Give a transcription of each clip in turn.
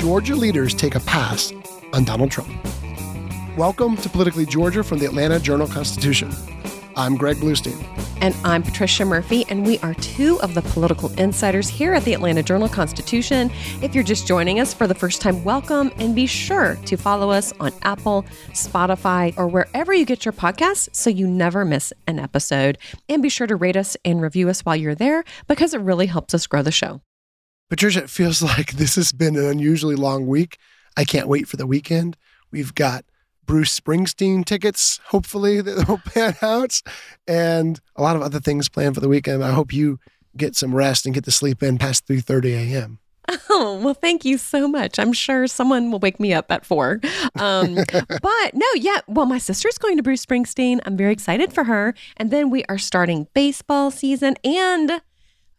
Georgia leaders take a pass on Donald Trump. Welcome to Politically Georgia from the Atlanta Journal Constitution. I'm Greg Bluestein. And I'm Patricia Murphy, and we are two of the political insiders here at the Atlanta Journal Constitution. If you're just joining us for the first time, welcome, and be sure to follow us on Apple, Spotify, or wherever you get your podcasts so you never miss an episode. And be sure to rate us and review us while you're there because it really helps us grow the show. Patricia, it feels like this has been an unusually long week. I can't wait for the weekend. We've got Bruce Springsteen tickets, hopefully, that will pan out, and a lot of other things planned for the weekend. I hope you get some rest and get to sleep in past 3.30 a.m. Oh, well, thank you so much. I'm sure someone will wake me up at four. Um, but no, yeah. Well, my sister's going to Bruce Springsteen. I'm very excited for her. And then we are starting baseball season and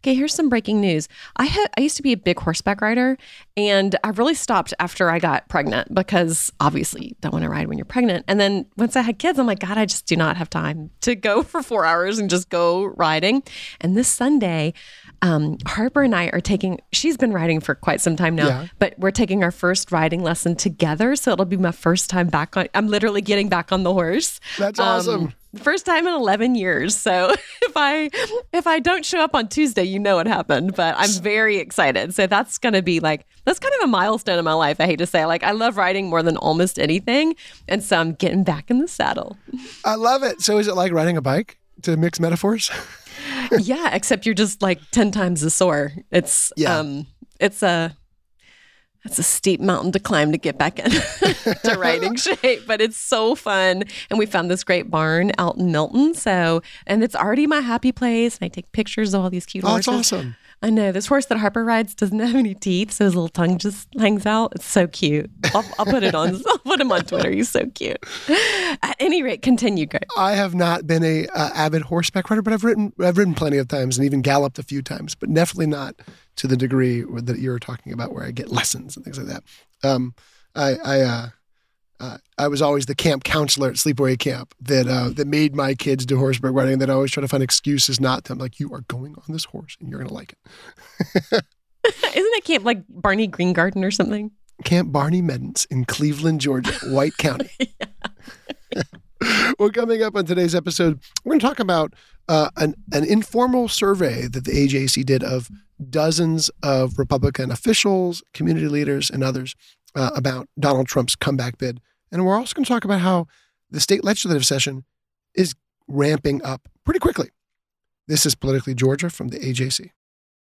Okay, here's some breaking news. I had I used to be a big horseback rider, and I really stopped after I got pregnant because obviously you don't want to ride when you're pregnant. And then once I had kids, I'm like, God, I just do not have time to go for four hours and just go riding. And this Sunday, um, Harper and I are taking. She's been riding for quite some time now, Yeah. but we're taking our first riding lesson together. So it'll be my first time back on. I'm literally getting back on the horse. That's Um, awesome. First time in 11 years. So if I if I don't show up on Tuesday, you know what happened, but I'm very excited. So that's going to be like that's kind of a milestone in my life. I hate to say. Like I love riding more than almost anything, and so I'm getting back in the saddle. I love it. So is it like riding a bike to mix metaphors? yeah, except you're just like 10 times as sore. It's Yeah. um it's a it's a steep mountain to climb to get back in to riding shape, but it's so fun. And we found this great barn out in Milton. So, and it's already my happy place. And I take pictures of all these cute Oh, that's horses. awesome. I know this horse that Harper rides doesn't have any teeth, so his little tongue just hangs out. It's so cute. I'll, I'll put it on. I'll put him on Twitter. He's so cute. At any rate, continue, Greg. I have not been a uh, avid horseback rider, but I've ridden I've ridden plenty of times and even galloped a few times, but definitely not to the degree that you're talking about, where I get lessons and things like that. Um, I I, uh, uh, I was always the camp counselor at Sleepaway Camp that uh, that made my kids do horseback riding. That I always try to find excuses not to. I'm like, you are going on this horse and you're going to like it. Isn't that camp like Barney Green Garden or something? Camp Barney Medintz in Cleveland, Georgia, White County. well, coming up on today's episode, we're going to talk about uh, an, an informal survey that the AJC did of dozens of Republican officials, community leaders, and others uh, about Donald Trump's comeback bid. And we're also going to talk about how the state legislative session is ramping up pretty quickly. This is Politically Georgia from the AJC.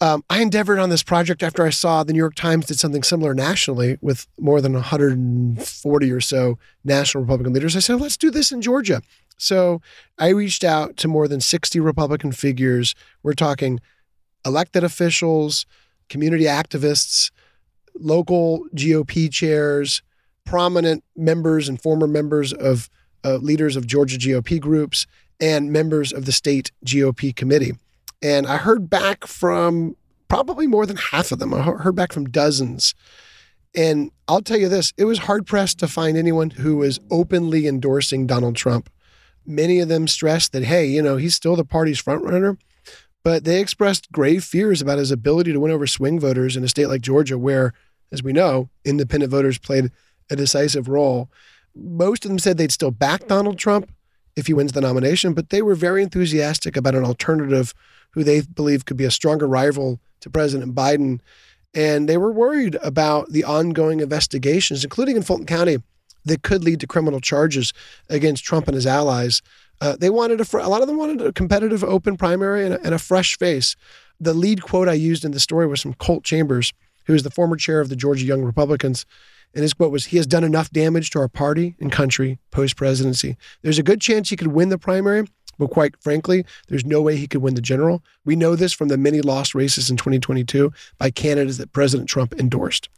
um, I endeavored on this project after I saw the New York Times did something similar nationally with more than 140 or so national Republican leaders. I said, let's do this in Georgia. So I reached out to more than 60 Republican figures. We're talking elected officials, community activists, local GOP chairs, prominent members and former members of uh, leaders of Georgia GOP groups, and members of the state GOP committee. And I heard back from probably more than half of them. I heard back from dozens. And I'll tell you this it was hard pressed to find anyone who was openly endorsing Donald Trump. Many of them stressed that, hey, you know, he's still the party's frontrunner. But they expressed grave fears about his ability to win over swing voters in a state like Georgia, where, as we know, independent voters played a decisive role. Most of them said they'd still back Donald Trump if he wins the nomination, but they were very enthusiastic about an alternative who they believe could be a stronger rival to President Biden. And they were worried about the ongoing investigations, including in Fulton County, that could lead to criminal charges against Trump and his allies. Uh, they wanted a, fr- a lot of them wanted a competitive, open primary and a, and a fresh face. The lead quote I used in the story was from Colt Chambers, who is the former chair of the Georgia Young Republicans. And his quote was, He has done enough damage to our party and country post presidency. There's a good chance he could win the primary, but quite frankly, there's no way he could win the general. We know this from the many lost races in 2022 by candidates that President Trump endorsed.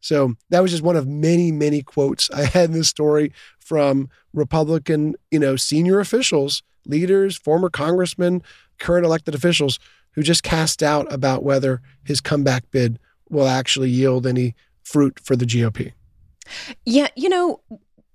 So that was just one of many, many quotes I had in this story from Republican, you know, senior officials, leaders, former congressmen, current elected officials who just cast doubt about whether his comeback bid will actually yield any fruit for the GOP. Yeah, you know,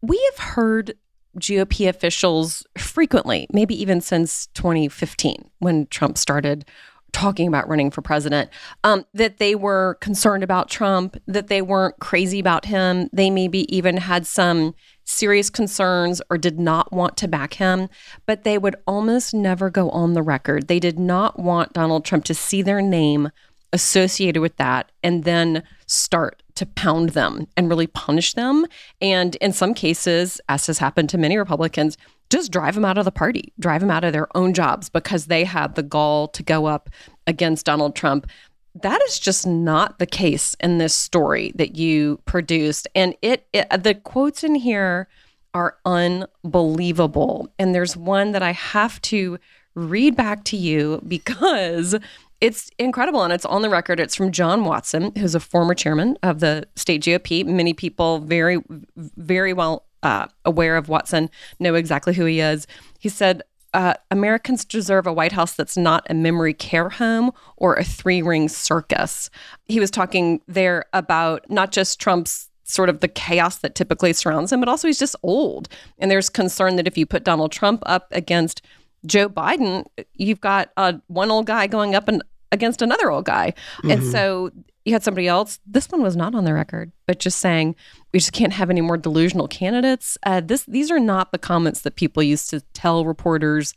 we have heard GOP officials frequently, maybe even since 2015 when Trump started talking about running for president, um, that they were concerned about Trump, that they weren't crazy about him. They maybe even had some serious concerns or did not want to back him, but they would almost never go on the record. They did not want Donald Trump to see their name associated with that and then start to pound them and really punish them. And in some cases, as has happened to many Republicans, just drive them out of the party, drive them out of their own jobs because they had the gall to go up against Donald Trump. That is just not the case in this story that you produced. And it, it the quotes in here are unbelievable. And there's one that I have to read back to you because it's incredible and it's on the record. It's from John Watson, who's a former chairman of the state GOP. Many people very, very well uh, aware of Watson know exactly who he is. He said, uh, Americans deserve a White House that's not a memory care home or a three ring circus. He was talking there about not just Trump's sort of the chaos that typically surrounds him, but also he's just old. And there's concern that if you put Donald Trump up against Joe Biden, you've got uh, one old guy going up and against another old guy. Mm-hmm. And so you had somebody else. This one was not on the record, but just saying we just can't have any more delusional candidates. Uh, this these are not the comments that people used to tell reporters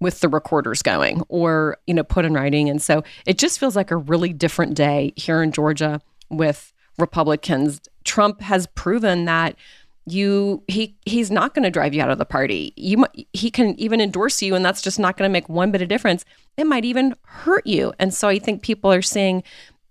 with the recorders going or you know put in writing. And so it just feels like a really different day here in Georgia with Republicans. Trump has proven that you he he's not going to drive you out of the party. You he can even endorse you and that's just not going to make one bit of difference. It might even hurt you. And so i think people are saying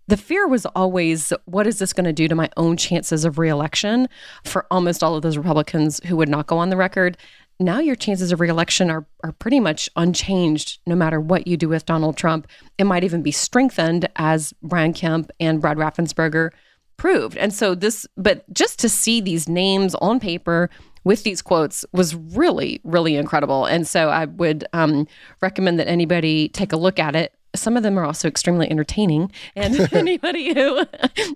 the fear was always what is this going to do to my own chances of reelection for almost all of those republicans who would not go on the record? Now your chances of reelection are are pretty much unchanged no matter what you do with Donald Trump. It might even be strengthened as Brian Kemp and Brad Raffensperger proved. And so this, but just to see these names on paper with these quotes was really, really incredible. And so I would um, recommend that anybody take a look at it. Some of them are also extremely entertaining, and anybody who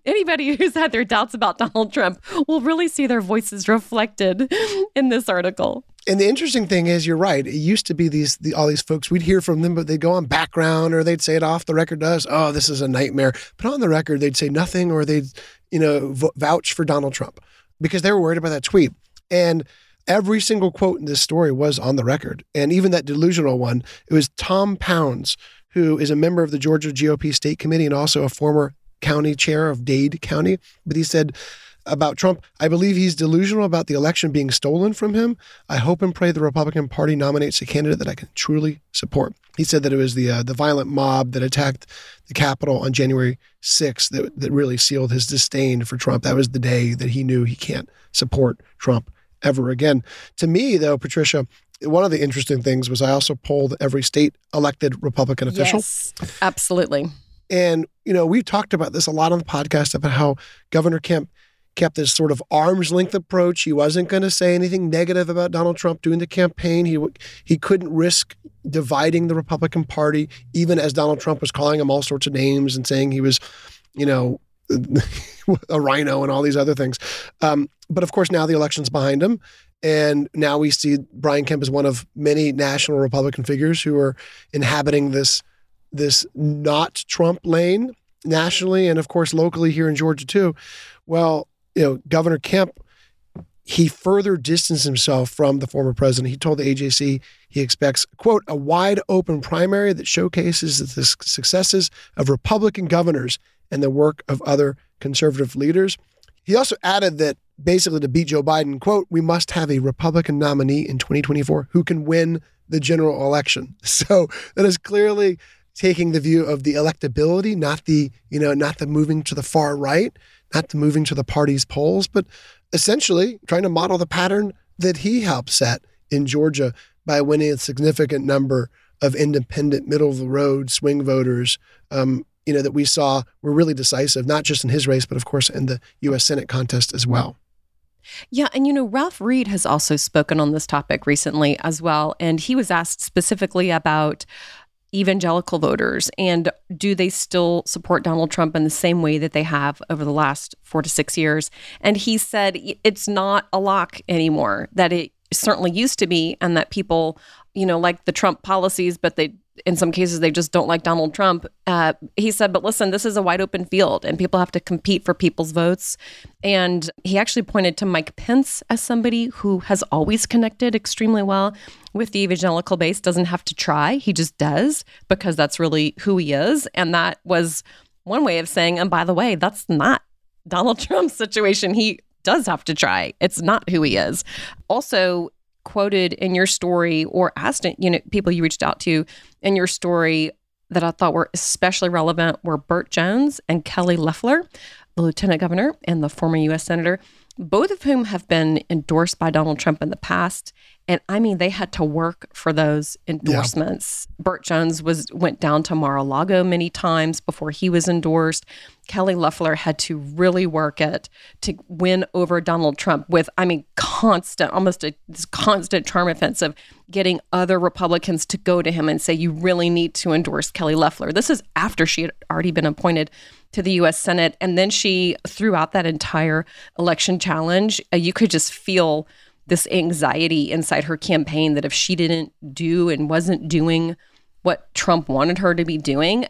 anybody who's had their doubts about Donald Trump will really see their voices reflected in this article. And the interesting thing is, you're right. It used to be these the, all these folks. We'd hear from them, but they'd go on background or they'd say it off the record to us. Oh, this is a nightmare. But on the record, they'd say nothing or they'd you know vouch for Donald Trump because they were worried about that tweet. And every single quote in this story was on the record, and even that delusional one. It was Tom Pounds, who is a member of the Georgia GOP State Committee and also a former county chair of Dade County. But he said about Trump. I believe he's delusional about the election being stolen from him. I hope and pray the Republican Party nominates a candidate that I can truly support. He said that it was the uh, the violent mob that attacked the Capitol on January 6th that, that really sealed his disdain for Trump. That was the day that he knew he can't support Trump ever again. To me, though, Patricia, one of the interesting things was I also polled every state elected Republican official. Yes, absolutely. And, you know, we've talked about this a lot on the podcast about how Governor Kemp kept this sort of arm's length approach. He wasn't going to say anything negative about Donald Trump doing the campaign. He he couldn't risk dividing the Republican Party, even as Donald Trump was calling him all sorts of names and saying he was, you know, a rhino and all these other things. Um, but of course, now the election's behind him. And now we see Brian Kemp as one of many national Republican figures who are inhabiting this this not Trump lane nationally and of course locally here in Georgia too. Well, you know, Governor Kemp he further distanced himself from the former president. He told the AJC he expects, quote, a wide open primary that showcases the successes of Republican governors and the work of other conservative leaders. He also added that basically to beat Joe Biden, quote, we must have a Republican nominee in 2024 who can win the general election. So that is clearly taking the view of the electability, not the, you know, not the moving to the far right, not moving to the party's polls, but essentially trying to model the pattern that he helped set in Georgia by winning a significant number of independent, middle of the road swing voters. Um, you know that we saw were really decisive, not just in his race, but of course in the U.S. Senate contest as well. Yeah, and you know, Ralph Reed has also spoken on this topic recently as well, and he was asked specifically about evangelical voters and do they still support Donald Trump in the same way that they have over the last four to six years? And he said it's not a lock anymore, that it certainly used to be, and that people, you know, like the Trump policies, but they in some cases they just don't like Donald Trump. Uh, he said, but listen, this is a wide open field and people have to compete for people's votes. And he actually pointed to Mike Pence as somebody who has always connected extremely well with the evangelical base, doesn't have to try. He just does because that's really who he is. And that was one way of saying, and by the way, that's not Donald Trump's situation. He does have to try. It's not who he is. Also, quoted in your story or asked you know people you reached out to in your story that I thought were especially relevant were Burt Jones and Kelly Loeffler, the lieutenant governor and the former U.S. senator, both of whom have been endorsed by Donald Trump in the past and I mean, they had to work for those endorsements. Yeah. Burt Jones was went down to Mar-a-Lago many times before he was endorsed. Kelly Loeffler had to really work it to win over Donald Trump with, I mean, constant, almost a this constant charm offensive, getting other Republicans to go to him and say, you really need to endorse Kelly Loeffler. This is after she had already been appointed to the US Senate. And then she, throughout that entire election challenge, uh, you could just feel this anxiety inside her campaign that if she didn't do and wasn't doing what Trump wanted her to be doing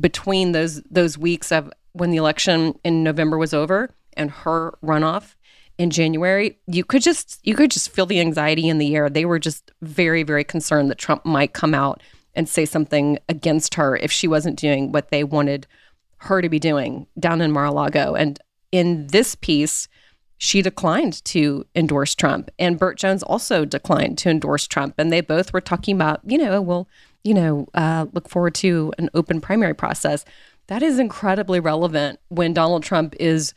between those those weeks of when the election in November was over and her runoff in January, you could just you could just feel the anxiety in the air. They were just very very concerned that Trump might come out and say something against her if she wasn't doing what they wanted her to be doing down in Mar-a-Lago. And in this piece, she declined to endorse Trump. And Burt Jones also declined to endorse Trump. And they both were talking about, you know, we'll, you know, uh, look forward to an open primary process. That is incredibly relevant when Donald Trump is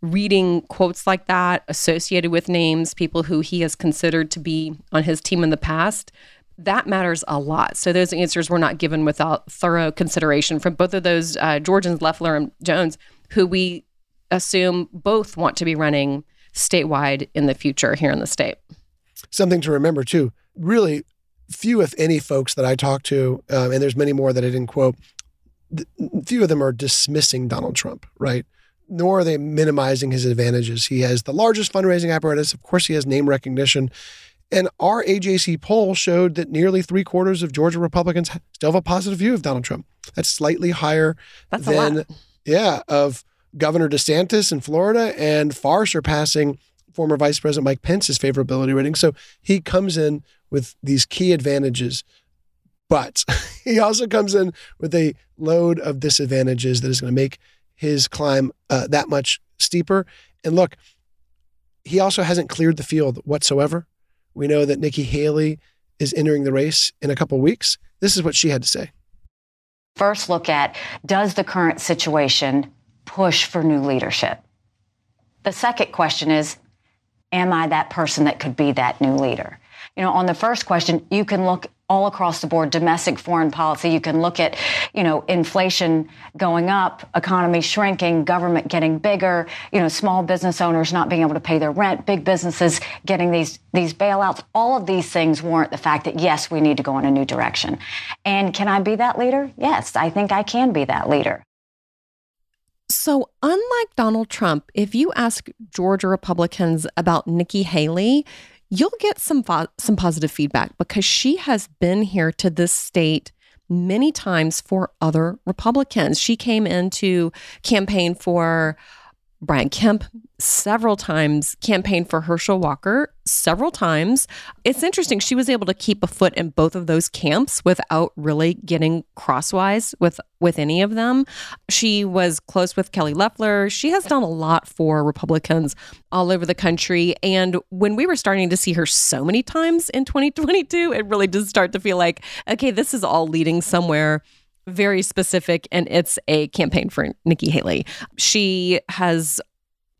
reading quotes like that associated with names, people who he has considered to be on his team in the past. That matters a lot. So those answers were not given without thorough consideration from both of those uh, Georgians, Loeffler and Jones, who we assume both want to be running statewide in the future here in the state. Something to remember too. Really, few, if any, folks that I talk to, um, and there's many more that I didn't quote. Th- few of them are dismissing Donald Trump, right? Nor are they minimizing his advantages. He has the largest fundraising apparatus. Of course, he has name recognition. And our AJC poll showed that nearly three quarters of Georgia Republicans still have a positive view of Donald Trump. That's slightly higher That's than, yeah, of Governor DeSantis in Florida and far surpassing former Vice President Mike Pence's favorability rating. So he comes in with these key advantages, but he also comes in with a load of disadvantages that is going to make his climb uh, that much steeper. And look, he also hasn't cleared the field whatsoever. We know that Nikki Haley is entering the race in a couple weeks. This is what she had to say. First, look at does the current situation push for new leadership. The second question is, am I that person that could be that new leader? You know, on the first question, you can look all across the board, domestic foreign policy. You can look at, you know, inflation going up, economy shrinking, government getting bigger, you know, small business owners not being able to pay their rent, big businesses getting these, these bailouts. All of these things warrant the fact that, yes, we need to go in a new direction. And can I be that leader? Yes, I think I can be that leader. So, unlike Donald Trump, if you ask Georgia Republicans about Nikki Haley, you'll get some fo- some positive feedback because she has been here to this state many times for other Republicans. She came in to campaign for Brian Kemp several times campaigned for Herschel Walker several times. It's interesting. She was able to keep a foot in both of those camps without really getting crosswise with with any of them. She was close with Kelly Loeffler. She has done a lot for Republicans all over the country. And when we were starting to see her so many times in 2022, it really did start to feel like, okay, this is all leading somewhere very specific, and it's a campaign for Nikki Haley. She has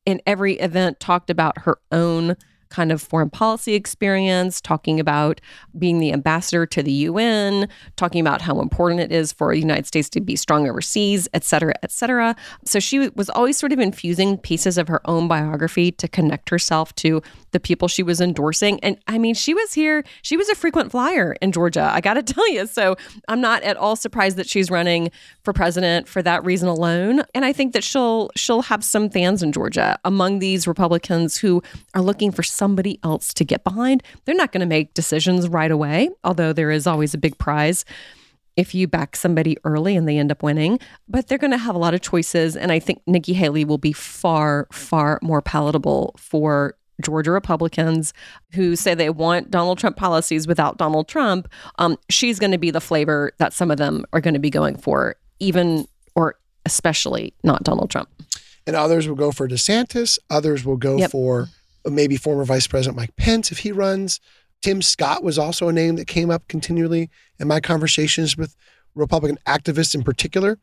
in every event talked about her own kind of foreign policy experience, talking about being the ambassador to the UN, talking about how important it is for the United States to be strong overseas, et cetera, et cetera. So she was always sort of infusing pieces of her own biography to connect herself to the people she was endorsing. And I mean, she was here, she was a frequent flyer in Georgia, I got to tell you. So I'm not at all surprised that she's running for president for that reason alone. And I think that she'll she'll have some fans in Georgia among these Republicans who are looking for somebody else to get behind. They're not going to make decisions right away, although there is always a big prize if you back somebody early and they end up winning, but they're going to have a lot of choices. And I think Nikki Haley will be far, far more palatable for Georgia Republicans who say they want Donald Trump policies without Donald Trump. Um, she's going to be the flavor that some of them are going to be going for, even or especially not Donald Trump. And others will go for DeSantis. Others will go yep. for maybe former Vice President Mike Pence if he runs. Tim Scott was also a name that came up continually in my conversations with Republican activists in particular.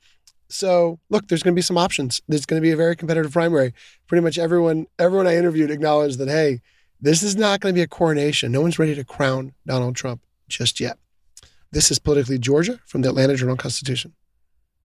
So look, there's going to be some options. There's going to be a very competitive primary. Pretty much everyone, everyone I interviewed acknowledged that hey, this is not going to be a coronation. No one's ready to crown Donald Trump just yet. This is politically Georgia from the Atlanta Journal Constitution.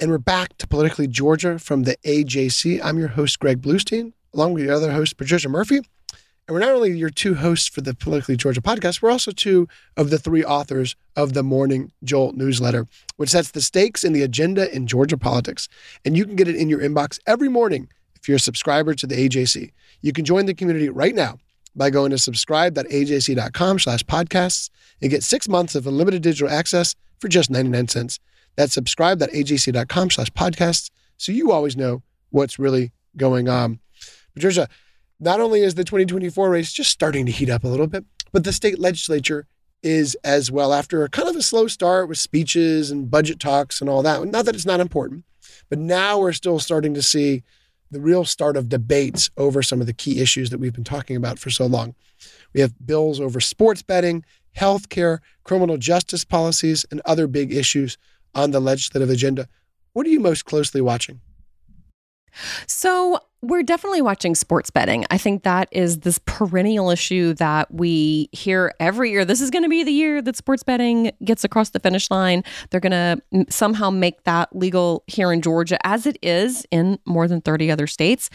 And we're back to Politically Georgia from the AJC. I'm your host, Greg Bluestein, along with your other host, Patricia Murphy. And we're not only your two hosts for the Politically Georgia podcast, we're also two of the three authors of the Morning Jolt newsletter, which sets the stakes and the agenda in Georgia politics. And you can get it in your inbox every morning if you're a subscriber to the AJC. You can join the community right now by going to subscribe.ajc.com slash podcasts and get six months of unlimited digital access for just 99 cents. That's subscribe.ajc.com slash podcasts so you always know what's really going on. Patricia, not only is the 2024 race just starting to heat up a little bit, but the state legislature is as well after a kind of a slow start with speeches and budget talks and all that. Not that it's not important, but now we're still starting to see the real start of debates over some of the key issues that we've been talking about for so long. We have bills over sports betting, healthcare, criminal justice policies, and other big issues on the legislative agenda. What are you most closely watching? So, we're definitely watching sports betting. I think that is this perennial issue that we hear every year. This is going to be the year that sports betting gets across the finish line. They're going to somehow make that legal here in Georgia, as it is in more than 30 other states.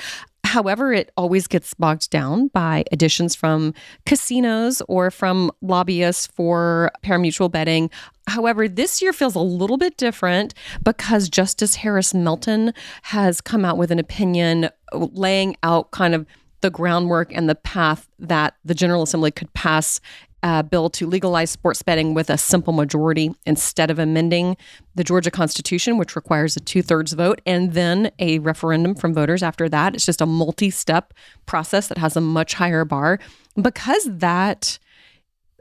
However, it always gets bogged down by additions from casinos or from lobbyists for parimutuel betting. However, this year feels a little bit different because Justice Harold Melton has come out with an opinion laying out kind of the groundwork and the path that the General Assembly could pass a bill to legalize sports betting with a simple majority instead of amending the Georgia Constitution, which requires a two thirds vote and then a referendum from voters after that. It's just a multi step process that has a much higher bar. Because that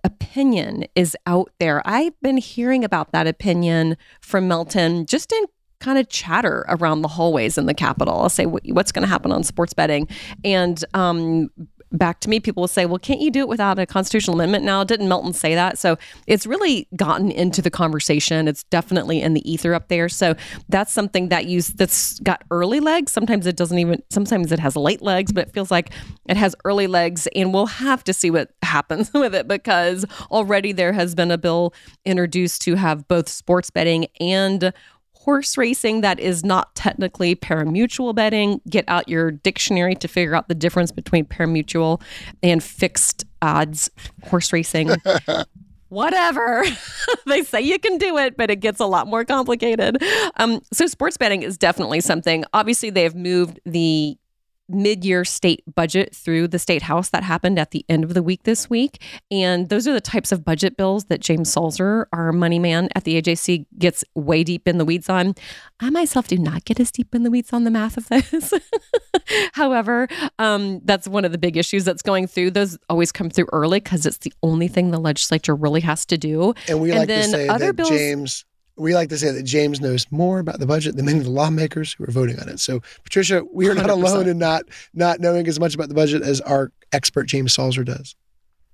opinion is out there, I've been hearing about that opinion from Melton just in kind of chatter around the hallways in the Capitol. I'll say, what's going to happen on sports betting? And um, back to me, people will say, well, can't you do it without a constitutional amendment now? Didn't Melton say that? So it's really gotten into the conversation. It's definitely in the ether up there. So that's something that you that's got early legs. Sometimes it doesn't even, sometimes it has late legs, but it feels like it has early legs. And we'll have to see what happens with it because already there has been a bill introduced to have both sports betting and horse racing that is not technically parimutuel betting. Get out your dictionary to figure out the difference between parimutuel and fixed odds horse racing. Whatever. they say you can do it, but it gets a lot more complicated. Um, so, sports betting is definitely something. Obviously, they have moved the mid-year state budget through the state house that happened at the end of the week this week. And those are the types of budget bills that james salzer our money man at the ajc gets way deep in the weeds on. I myself do not get as deep in the weeds on the math of this. However um, that's one of the big issues that's going through. Those always come through early because it's the only thing the legislature really has to do. And we and like to say that bills, james we like to say that James knows more about the budget than many of the lawmakers who are voting on it. So, Patricia, we are not 100%. alone in not not knowing as much about the budget as our expert James Salzer does.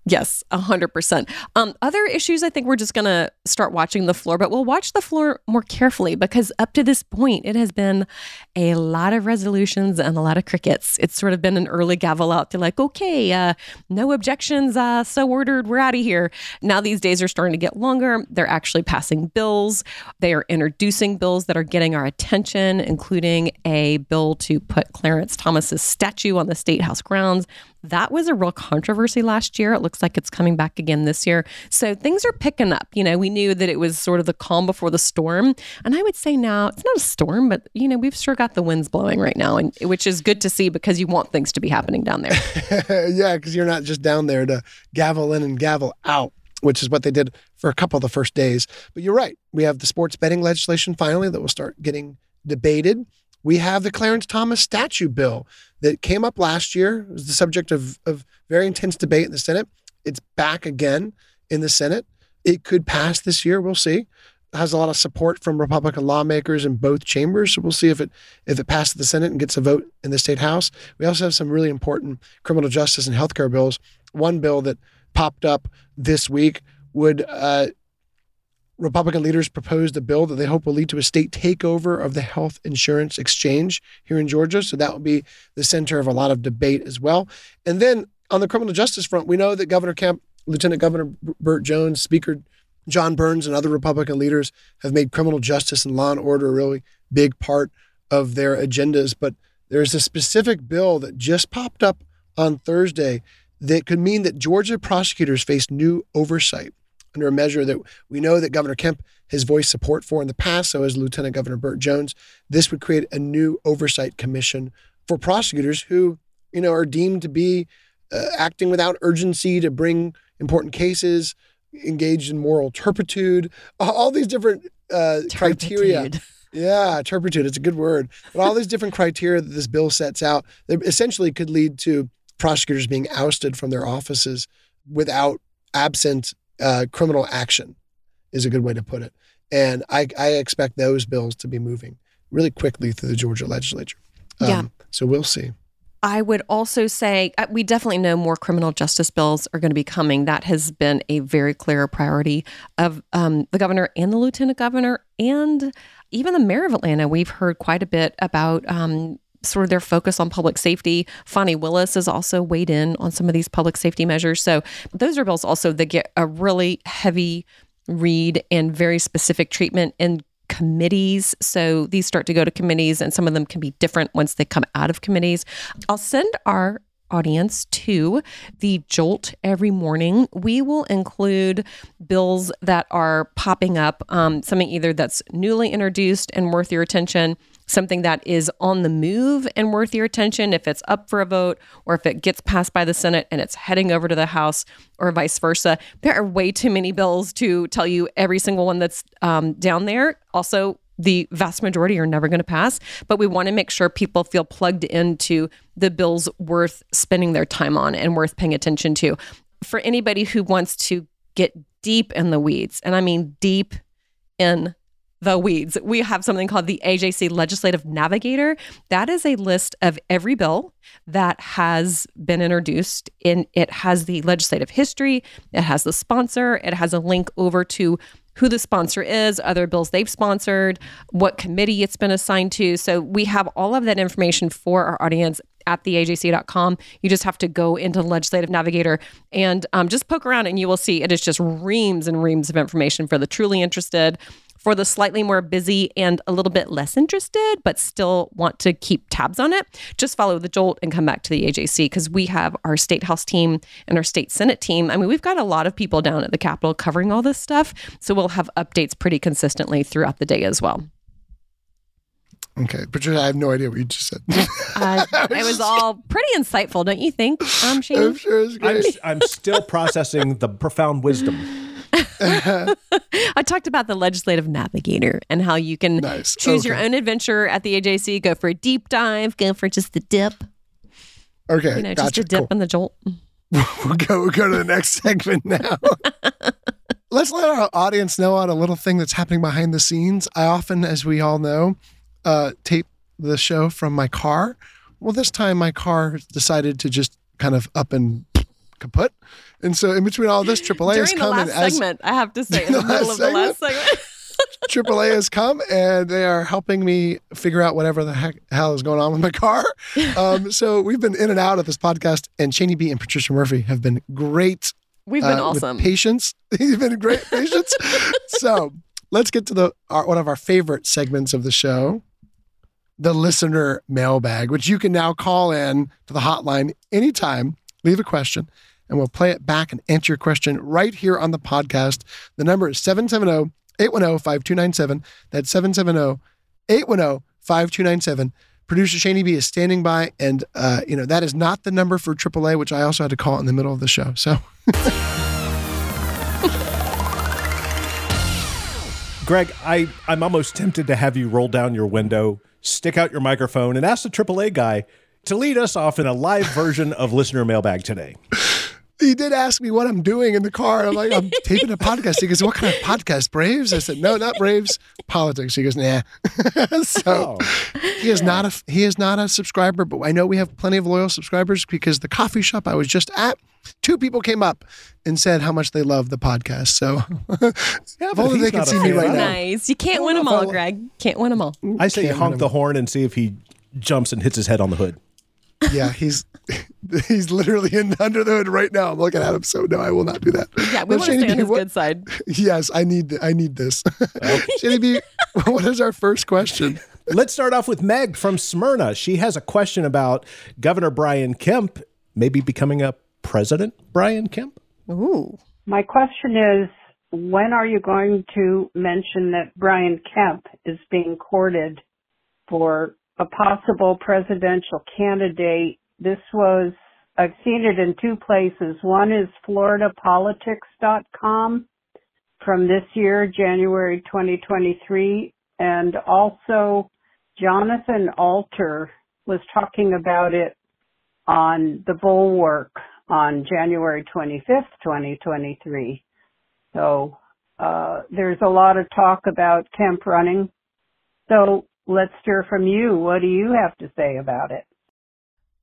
Yes, 100%. Um, other issues, I think we're just going to start watching the floor, but we'll watch the floor more carefully because up to this point, it has been a lot of resolutions and a lot of crickets. It's sort of been an early gavel out to like, okay, uh, no objections, uh, so ordered, we're out of here. Now these days are starting to get longer. They're actually passing bills. They are introducing bills that are getting our attention, including a bill to put Clarence Thomas's statue on the State House grounds. That was a real controversy last year. It looks like it's coming back again this year. So things are picking up. You know, we knew that it was sort of the calm before the storm. And I would say now it's not a storm, but, you know, we've sure got the winds blowing right now, and which is good to see because you want things to be happening down there. yeah, because you're not just down there to gavel in and gavel out which is what they did for a couple of the first days. But you're right. We have the sports betting legislation finally that will start getting debated. We have the Clarence Thomas statue bill that came up last year. It was the subject of, of very intense debate in the Senate. It's back again in the Senate. It could pass this year. We'll see. It has a lot of support from Republican lawmakers in both chambers. So we'll see if it if it passes the Senate and gets a vote in the state House. We also have some really important criminal justice and healthcare bills. One bill that popped up this week would uh, Republican leaders proposed a bill that they hope will lead to a state takeover of the health insurance exchange here in Georgia. So that will be the center of a lot of debate as well. And then on the criminal justice front, we know that Governor Kemp, Lieutenant Governor Burt Jones, Speaker John Burns, and other Republican leaders have made criminal justice and law and order a really big part of their agendas. But there's a specific bill that just popped up on Thursday that could mean that Georgia prosecutors face new oversight under a measure that we know that Governor Kemp has voiced support for in the past, so has Lieutenant Governor Burt Jones. This would create a new oversight commission for prosecutors who, you know, are deemed to be uh, acting without urgency to bring important cases, engaged in moral turpitude, all these different uh, criteria. Yeah, turpitude. It's a good word. But all these different criteria that this bill sets out that essentially could lead to prosecutors being ousted from their offices without absent uh, criminal action is a good way to put it. And I, I expect those bills to be moving really quickly through the Georgia legislature. Um, yeah. So we'll see. I would also say uh, we definitely know more criminal justice bills are going to be coming. That has been a very clear priority of um, the governor and the lieutenant governor, and even the mayor of Atlanta. We've heard quite a bit about um, sort of their focus on public safety. Fani Willis has also weighed in on some of these public safety measures. So those are bills also that get a really heavy read and very specific treatment in committees. So these start to go to committees, and some of them can be different once they come out of committees. I'll send our audience to the Jolt every morning. We will include bills that are popping up, um, something either that's newly introduced and worth your attention something that is on the move and worth your attention if it's up for a vote or if it gets passed by the Senate and it's heading over to the House or vice versa. There are way too many bills to tell you every single one that's um, down there. Also, the vast majority are never going to pass, but we want to make sure people feel plugged into the bills worth spending their time on and worth paying attention to. For anybody who wants to get deep in the weeds, and I mean deep in the weeds. We have something called the AJC Legislative Navigator. That is a list of every bill that has been introduced. In it has the legislative history, it has the sponsor, it has a link over to who the sponsor is, other bills they've sponsored, what committee it's been assigned to. So we have all of that information for our audience at theajc.com. You just have to go into Legislative Navigator and um, just poke around, and you will see it is just reams and reams of information for the truly interested. For the slightly more busy and a little bit less interested, but still want to keep tabs on it, just follow the Jolt and come back to the AJC because we have our state house team and our state senate team. I mean, we've got a lot of people down at the Capitol covering all this stuff. So we'll have updates pretty consistently throughout the day as well. Okay, Patricia, I have no idea what you just said. Uh, it was all pretty insightful, don't you think, um, Shane? I'm sure it's I'm. I'm still processing the profound wisdom. I talked about the legislative navigator and how you can Nice. choose your own adventure at the AJC, go for a deep dive, go for just the dip, Okay, you know, gotcha. just a dip cool. in the jolt. We'll go. We'll go to the next segment now. Let's let our audience know on a little thing that's happening behind the scenes. I often, as we all know, uh, tape the show from my car. Well, this time my car decided to just kind of up and kaput. And so, in between all this, AAA has During the come last and as segment, I have to say, in the, The middle of the last segment. AAA has come and they are helping me figure out whatever the heck hell is going on with my car. Um, so we've been in and out of this podcast, and Shani B and Patricia Murphy have been great. We've been uh, with awesome. patience. You've been great patience. so let's get to the our, one of our favorite segments of the show, the listener mailbag, which you can now call in to the hotline anytime, leave a question, and we'll play it back and answer your question right here on the podcast. The number is 770 810 5297. That's 770 810 5297. Producer Shani B is standing by, and uh, you know that is not the number for AAA, which I also had to call in the middle of the show. So Greg, I, I'm almost tempted to have you roll down your window, stick out your microphone, and ask the AAA guy to lead us off in a live version of Listener Mailbag today. he did ask me what I'm doing in the car. I'm like, I'm taping a podcast. He goes, What kind of podcast? Braves? I said, No, not Braves. Politics. He goes, Nah. so oh. he is not a he is not a subscriber, but I know we have plenty of loyal subscribers because the coffee shop I was just at, two people came up and said how much they love the podcast. So if only they could not a see me fan. right now. Nice. You can't win them all, I- Greg. Can't win them all. I say honk the horn and see if he jumps and hits his head on the hood. Yeah, he's he's literally in under the hood right now. I'm looking at him, so no, I will not do that. Yeah, we But want to Shani stay on B, his what- good side. Yes, I need I need this. Shani B, what is our first question? Let's start off with Meg from Smyrna. She has a question about Governor Brian Kemp maybe becoming a President Brian Kemp. Ooh. My question is, when are you going to mention that Brian Kemp is being courted for a possible presidential candidate? This was, I've seen it in two places. One is floridapolitics.com from this year, January 2023, and also Jonathan Alter was talking about it on the Bulwark on January 25th, 2023. So uh, there's a lot of talk about Kemp running. So let's hear from you. What do you have to say about it?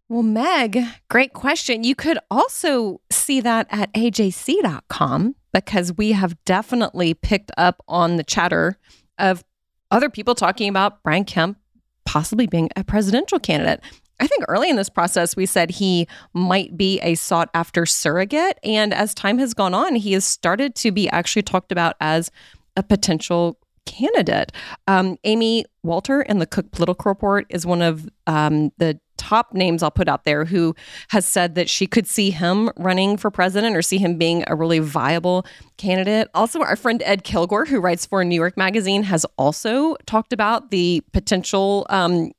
Well, Meg, great question. You could also see that at ajc.com because we have definitely picked up on the chatter of other people talking about Brian Kemp possibly being a presidential candidate. I think early in this process, we said he might be a sought after surrogate. And as time has gone on, he has started to be actually talked about as a potential candidate. Um, Amy Walter in the Cook Political Report is one of um, the top names I'll put out there who has said that she could see him running for president or see him being a really viable candidate. Also, our friend Ed Kilgore, who writes for New York Magazine, has also talked about the potential. Um,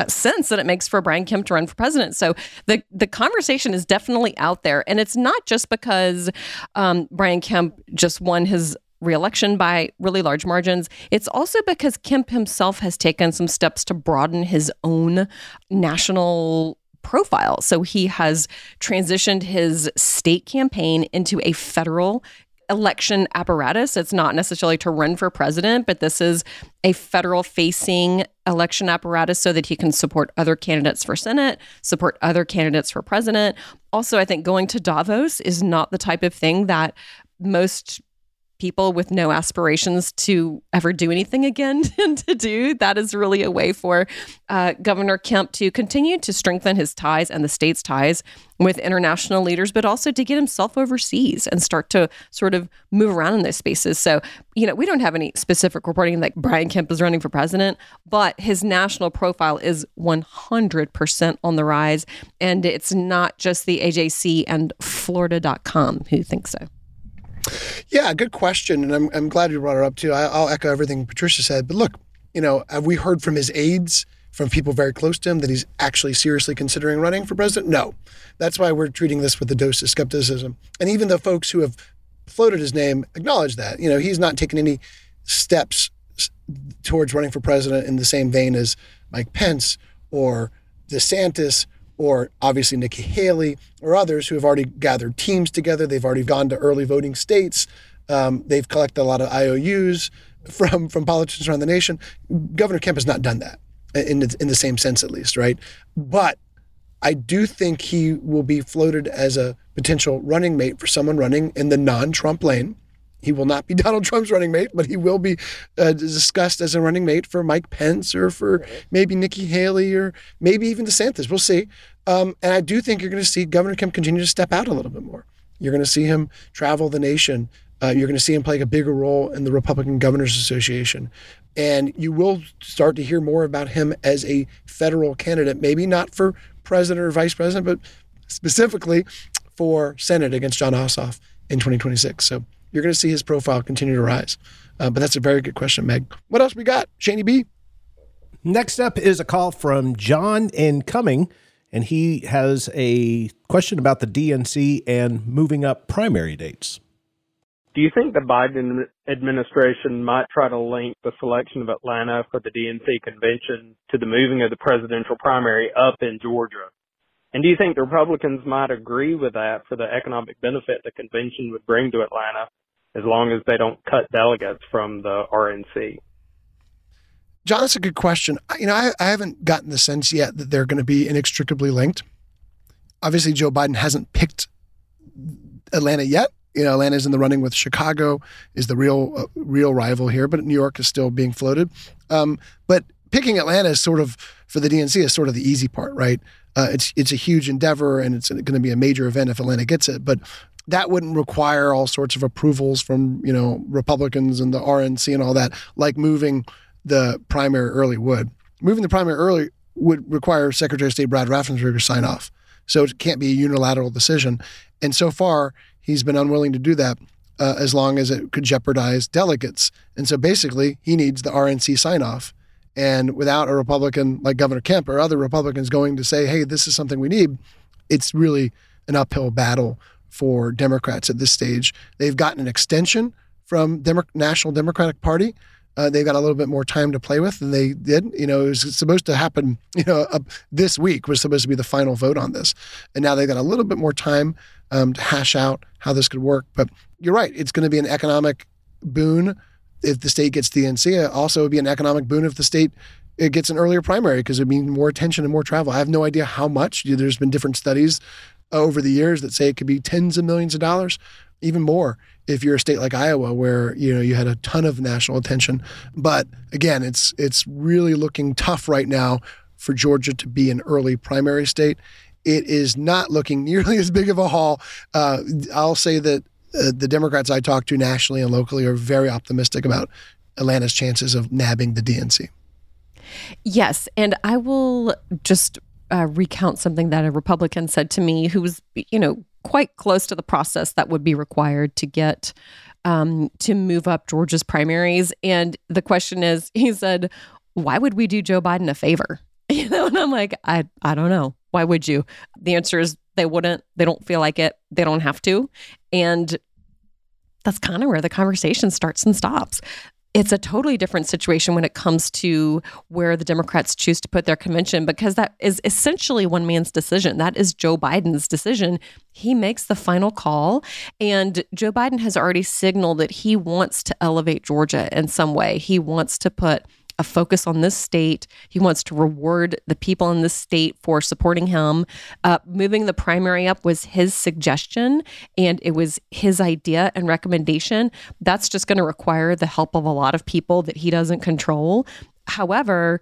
uh, sense that it makes for Brian Kemp to run for president. So the the conversation is definitely out there, and it's not just because um, Brian Kemp just won his reelection by really large margins. It's also because Kemp himself has taken some steps to broaden his own national profile. So he has transitioned his state campaign into a federal election apparatus. It's not necessarily to run for president, but this is a federal facing election apparatus so that he can support other candidates for Senate, support other candidates for president. Also, I think going to Davos is not the type of thing that most people with no aspirations to ever do anything again and to do. That is really a way for uh, Governor Kemp to continue to strengthen his ties and the state's ties with international leaders, but also to get himself overseas and start to sort of move around in those spaces. So, you know, we don't have any specific reporting that Brian Kemp is running for president, but his national profile is 100% on the rise. And it's not just the AJC and Florida.com who think so. Yeah, good question, and I'm I'm glad you brought it up too. I, will echo everything Patricia said. But look, you know, have we heard from his aides, from people very close to him, that he's actually seriously considering running for president? No, that's why we're treating this with a dose of skepticism. And even the folks who have floated his name acknowledge that. You know, he's not taken any steps towards running for president in the same vein as Mike Pence or DeSantis or obviously Nikki Haley or others who have already gathered teams together. They've already gone to early voting states. Um, they've collected a lot of IOUs from from politicians around the nation. Governor Kemp has not done that in the, in the same sense, at least, right? But I do think he will be floated as a potential running mate for someone running in the non-Trump lane. He will not be Donald Trump's running mate, but he will be uh, discussed as a running mate for Mike Pence or for maybe Nikki Haley or maybe even DeSantis. We'll see. Um, and I do think you're going to see Governor Kemp continue to step out a little bit more. You're going to see him travel the nation. Uh, you're going to see him play a bigger role in the Republican Governors Association. And you will start to hear more about him as a federal candidate, maybe not for president or vice president, but specifically for Senate against Jon Ossoff in 2026. So you're going to see his profile continue to rise. Uh, but that's a very good question, Meg. What else we got? Shani B? Next up is a call from John in Cumming, and he has a question about the DNC and moving up primary dates. Do you think the Biden administration might try to link the selection of Atlanta for the DNC convention to the moving of the presidential primary up in Georgia? And do you think the Republicans might agree with that for the economic benefit the convention would bring to Atlanta as long as they don't cut delegates from the RNC? John, that's a good question. You know, I, I haven't gotten the sense yet that they're going to be inextricably linked. Obviously, Joe Biden hasn't picked Atlanta yet. You know, Atlanta's in the running with Chicago is the real uh, real rival here, but New York is still being floated. Um, but picking Atlanta is sort of for the DNC is sort of the easy part, right? Uh, it's it's a huge endeavor and it's going to be a major event if Atlanta gets it, but that wouldn't require all sorts of approvals from you know Republicans and the RNC and all that, like moving the primary early would. Moving the primary early would require Secretary of State Brad Raffensperger sign off, so it can't be a unilateral decision. And so far, he's been unwilling to do that. Uh, as long as it could jeopardize delegates. And so basically, he needs the RNC sign off. And without a Republican like Governor Kemp or other Republicans going to say, hey, this is something we need, it's really an uphill battle for Democrats at this stage. They've gotten an extension from Demo- National Democratic Party. Uh, they've got a little bit more time to play with than they did. You know, it was supposed to happen, you know, uh, this week was supposed to be the final vote on this. And now they've got a little bit more time um, to hash out how this could work. But you're right, it's going to be an economic boon if the state gets the NC. Also, it would be an economic boon if the state it gets an earlier primary because it means more attention and more travel. I have no idea how much. There's been different studies over the years that say it could be tens of millions of dollars, even more if you're a state like Iowa where you know you had a ton of national attention. But again, it's it's really looking tough right now for Georgia to be an early primary state. It is not looking nearly as big of a haul. Uh, I'll say that uh, the Democrats I talk to nationally and locally are very optimistic about Atlanta's chances of nabbing the DNC. Yes, and I will just uh, recount something that a Republican said to me, who was, you know, quite close to the process that would be required to get um, to move up Georgia's primaries. And the question is, he said, "Why would we do Joe Biden a favor?" You know, and I'm like, I, I don't know. Why would you? The answer is they wouldn't. They don't feel like it. They don't have to. And that's kind of where the conversation starts and stops. it's a totally different situation when it comes to where the Democrats choose to put their convention because that is essentially one man's decision. That is Joe Biden's decision. He makes the final call. And Joe Biden has already signaled that he wants to elevate Georgia in some way. He wants to put a focus on this state. He wants to reward the people in this state for supporting him. Uh, moving the primary up was his suggestion, and it was his idea and recommendation. That's just going to require the help of a lot of people that he doesn't control. However,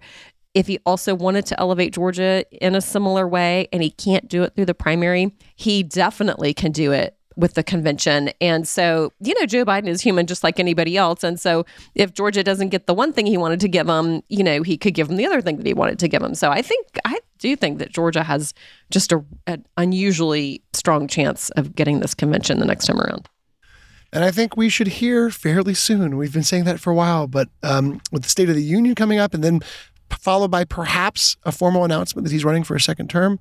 if he also wanted to elevate Georgia in a similar way and he can't do it through the primary, he definitely can do it with the convention. And so, you know, Joe Biden is human just like anybody else. And so, if Georgia doesn't get the one thing he wanted to give them, you know, he could give them the other thing that he wanted to give them. So, I think, I do think that Georgia has just a, an unusually strong chance of getting this convention the next time around. And I think we should hear fairly soon. We've been saying that for a while, but um, with the State of the Union coming up and then followed by perhaps a formal announcement that he's running for a second term,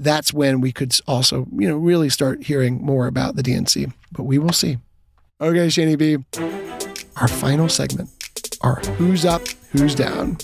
that's when we could also, you know, really start hearing more about the DNC. But we will see. Okay, Shani B, our final segment, our who's up, who's down.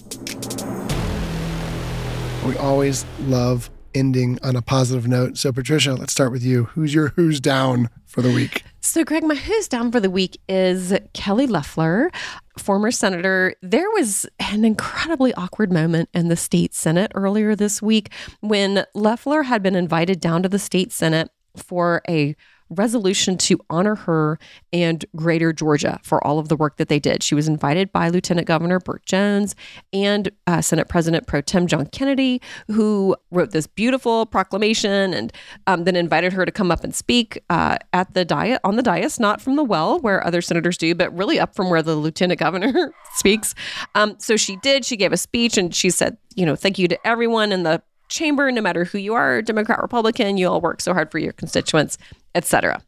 We always love ending on a positive note. So, Patricia, let's start with you. Who's your who's down for the week? So, Greg, my who's down for the week is Kelly Loeffler, former senator. There was an incredibly awkward moment in the state Senate earlier this week when Loeffler had been invited down to the state Senate for a resolution to honor her and Greater Georgia for all of the work that they did. She was invited by Lieutenant Governor Burt Jones and uh, Senate President Pro Tem John Kennedy, who wrote this beautiful proclamation and um, then invited her to come up and speak uh, at the diet on the dais, not from the well where other senators do, but really up from where the Lieutenant Governor speaks. Um, so she did. She gave a speech and she said, you know, thank you to everyone in the chamber, no matter who you are, Democrat, Republican, you all work so hard for your constituents, etc.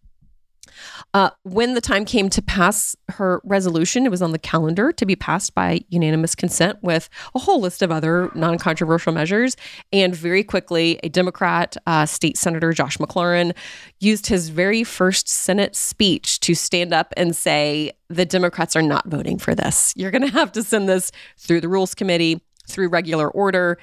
Uh, when the time came to pass her resolution, it was on the calendar to be passed by unanimous consent with a whole list of other non controversial measures. And very quickly, a Democrat, uh, State Senator Josh McLaurin, used his very first Senate speech to stand up and say, The Democrats are not voting for this. You're going to have to send this through the Rules Committee, through regular order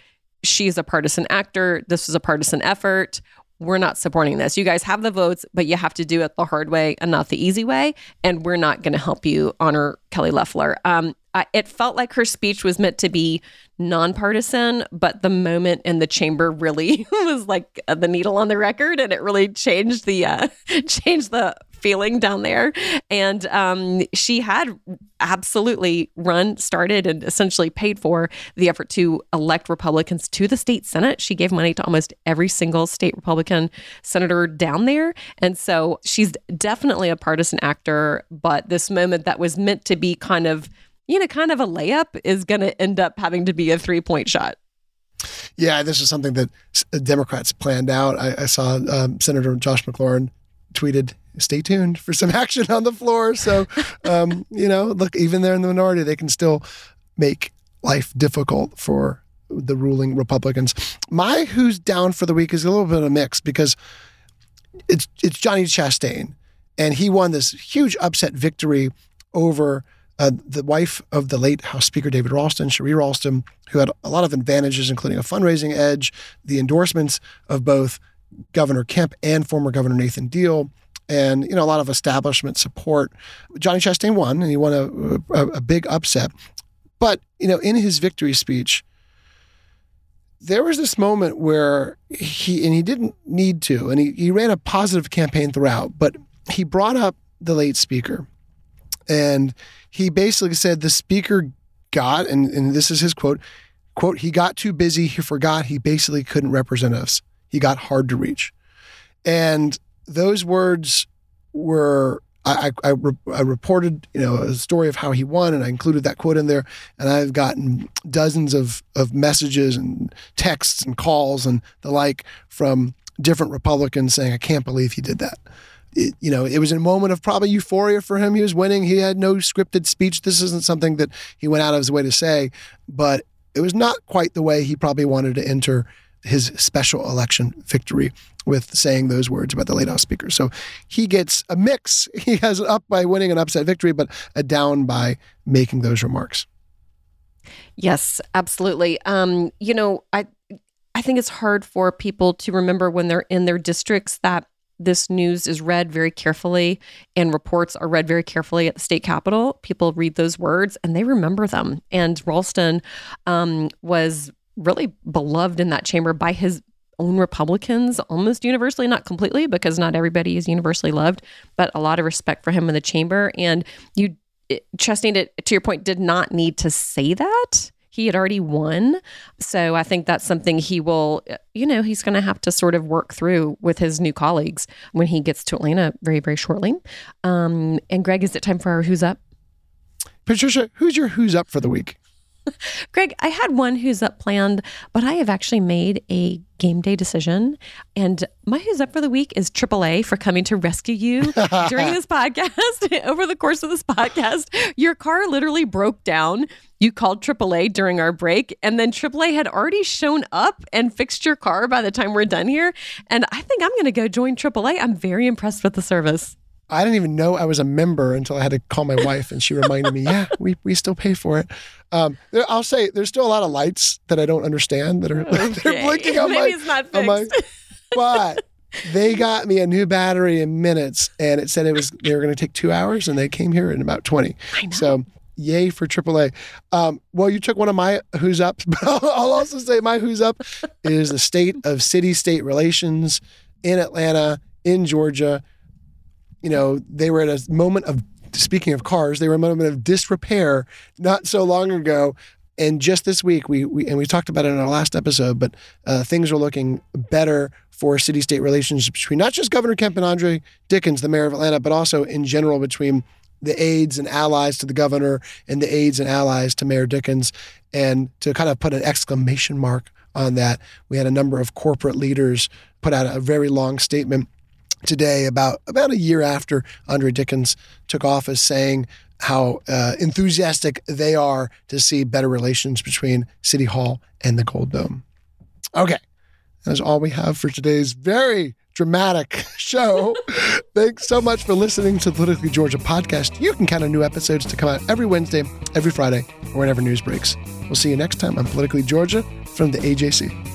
she's a partisan actor. This was a partisan effort. We're not supporting this. You guys have the votes, but you have to do it the hard way and not the easy way. And we're not going to help you honor Kelly Loeffler. Um, I, it felt like her speech was meant to be nonpartisan, but the moment in the chamber really was like the needle on the record, and it really changed the uh, changed the feeling down there. And um, she had absolutely run, started, and essentially paid for the effort to elect Republicans to the state Senate. She gave money to almost every single state Republican senator down there. And so she's definitely a partisan actor. But this moment that was meant to be kind of, you know, kind of a layup is going to end up having to be a three point shot. Yeah, this is something that Democrats planned out. I, I saw um, Senator Josh McLaurin tweeted stay tuned for some action on the floor. So, um, you know, look, even they're in the minority, they can still make life difficult for the ruling Republicans. My who's down for the week is a little bit of a mix because it's it's Johnny Chastain, and he won this huge upset victory over uh, the wife of the late House Speaker David Ralston, Cherie Ralston, who had a lot of advantages, including a fundraising edge, the endorsements of both Governor Kemp and former Governor Nathan Deal and you know a lot of establishment support. Johnny Chastain won, and he won a, a, a big upset. But you know, in his victory speech, there was this moment where he and he didn't need to, and he, he ran a positive campaign throughout, but he brought up the late speaker, and he basically said the speaker got, and, and this is his quote, quote, he got too busy, he forgot he basically couldn't represent us. He got hard to reach. And those words were I, I, I, reported, you know, a story of how he won, and I included that quote in there. And I've gotten dozens of of messages and texts and calls and the like from different Republicans saying, "I can't believe he did that." It, you know, it was a moment of probably euphoria for him. He was winning. He had no scripted speech. This isn't something that he went out of his way to say, but it was not quite the way he probably wanted to enter his special election victory with saying those words about the late House Speaker. So he gets a mix. He has an up by winning an upset victory, but a down by making those remarks. Yes, absolutely. Um, you know, I I think it's hard for people to remember when they're in their districts that this news is read very carefully and reports are read very carefully at the state capitol. People read those words and they remember them. And Ralston um, was really beloved in that chamber by his own Republicans almost universally, not completely, because not everybody is universally loved, but a lot of respect for him in the chamber. And you, Chastain, to, to your point, did not need to say that. He had already won. So I think that's something he will, you know, he's going to have to sort of work through with his new colleagues when he gets to Atlanta very, very shortly. Um, and Greg, is it time for our Who's Up? Patricia, who's your Who's Up for the week? Greg, I had one who's up planned, but I have actually made a game day decision. And my who's up for the week is AAA for coming to rescue you during this podcast. Over the course of this podcast, your car literally broke down. You called AAA during our break, and then AAA had already shown up and fixed your car by the time we're done here. And I think I'm going to go join AAA. I'm very impressed with the service. I didn't even know I was a member until I had to call my wife, and she reminded me, "Yeah, we, we still pay for it." Um, there, I'll say there's still a lot of lights that I don't understand that are okay. they're blinking on Maybe my, fixed. My, but they got me a new battery in minutes, and it said it was they were going to take two hours, and they came here in about twenty. So yay for AAA. Um, well, you took one of my who's up, but I'll, I'll also say my who's up is the state of city-state relations in Atlanta, in Georgia you know, they were at a moment of, speaking of cars, they were a moment of disrepair not so long ago. And just this week, we, we and we talked about it in our last episode, but uh, things are looking better for city-state relations between not just Governor Kemp and Andre Dickens, the mayor of Atlanta, but also in general between the aides and allies to the governor and the aides and allies to Mayor Dickens. And to kind of put an exclamation mark on that, we had a number of corporate leaders put out a very long statement today about about a year after Andre Dickens took office, saying how uh, enthusiastic they are to see better relations between City Hall and the Gold Dome. Okay, that's all we have for today's very dramatic show. Thanks so much for listening to the Politically Georgia podcast. You can count on new episodes to come out every Wednesday, every Friday, or whenever news breaks. We'll see you next time on Politically Georgia from the AJC.